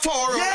for a ride.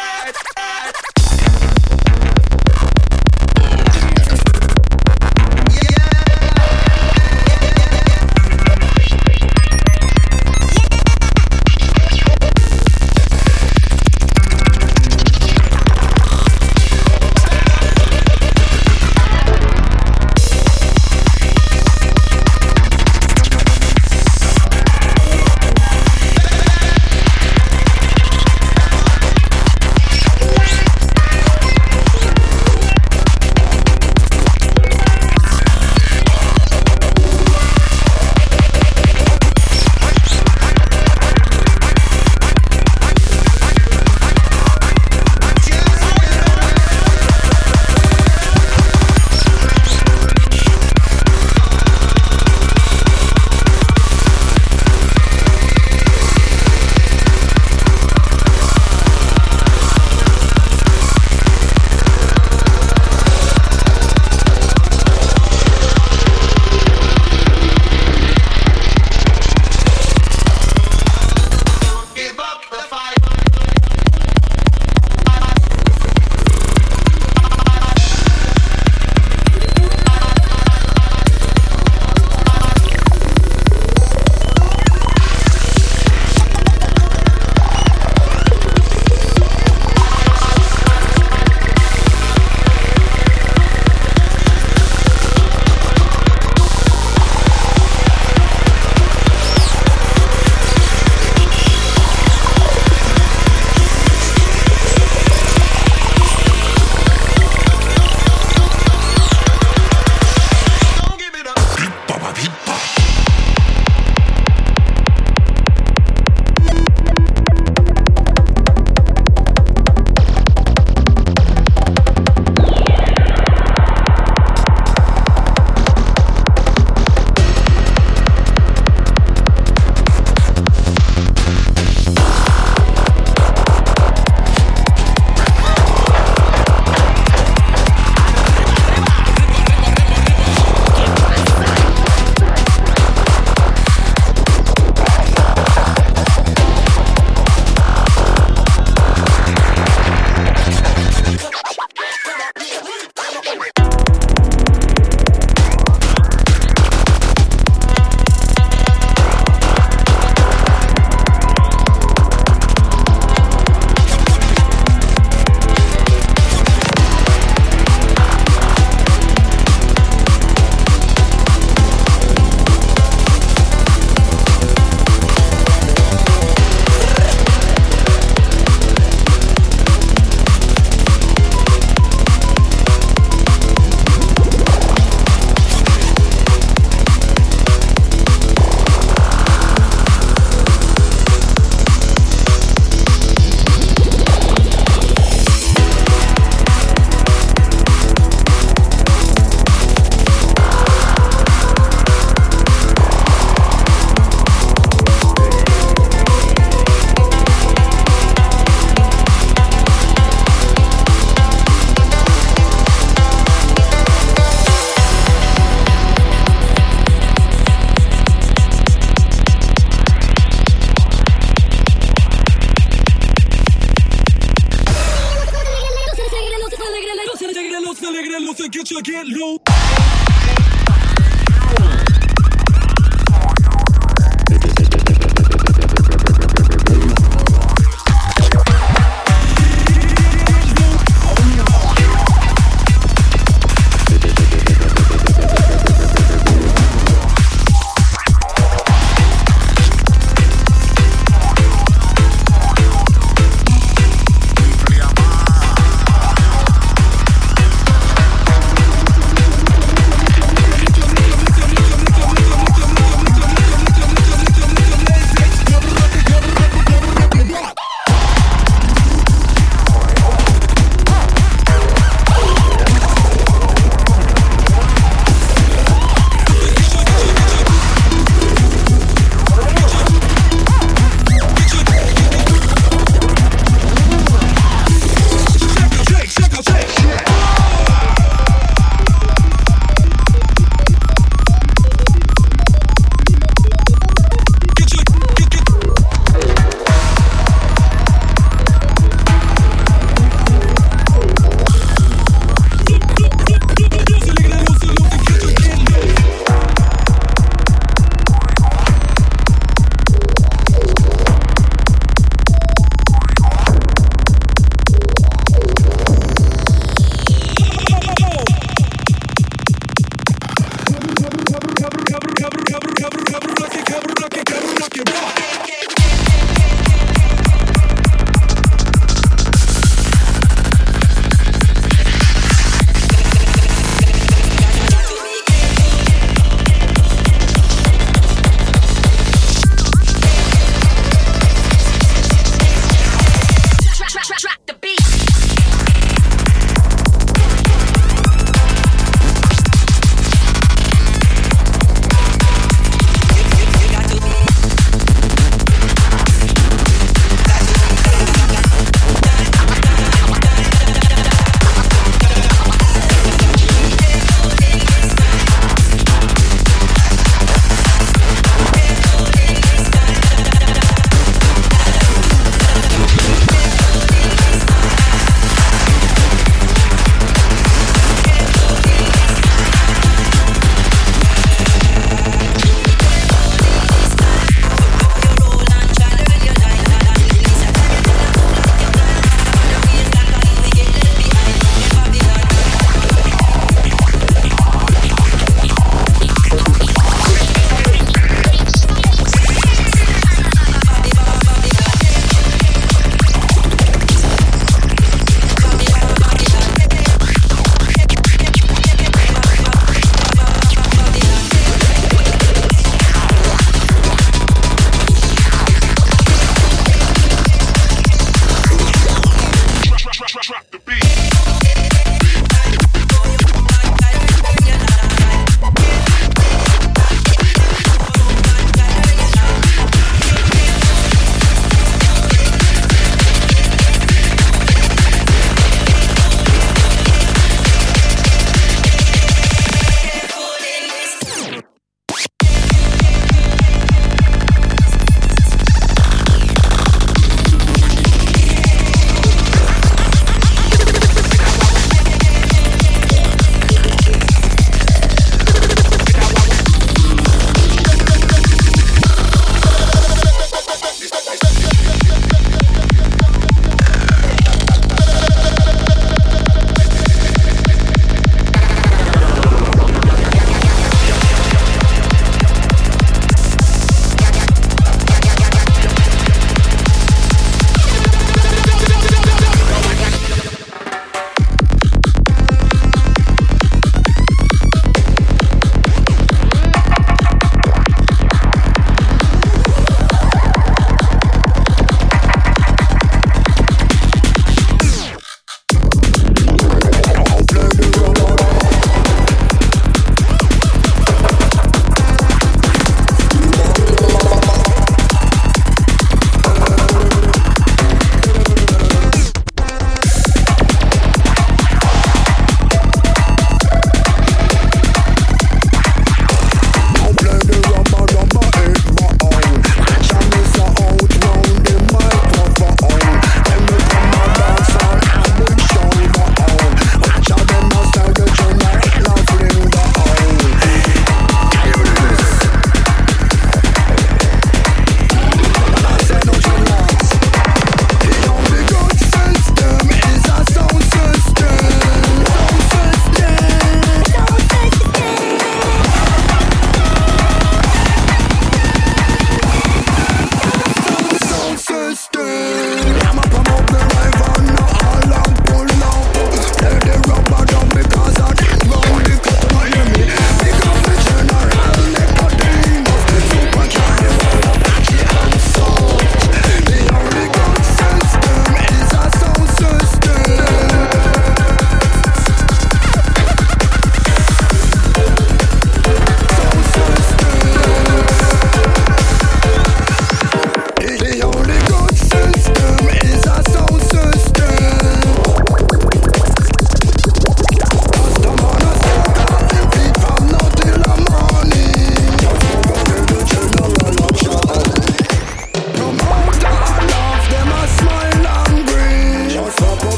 Your get low.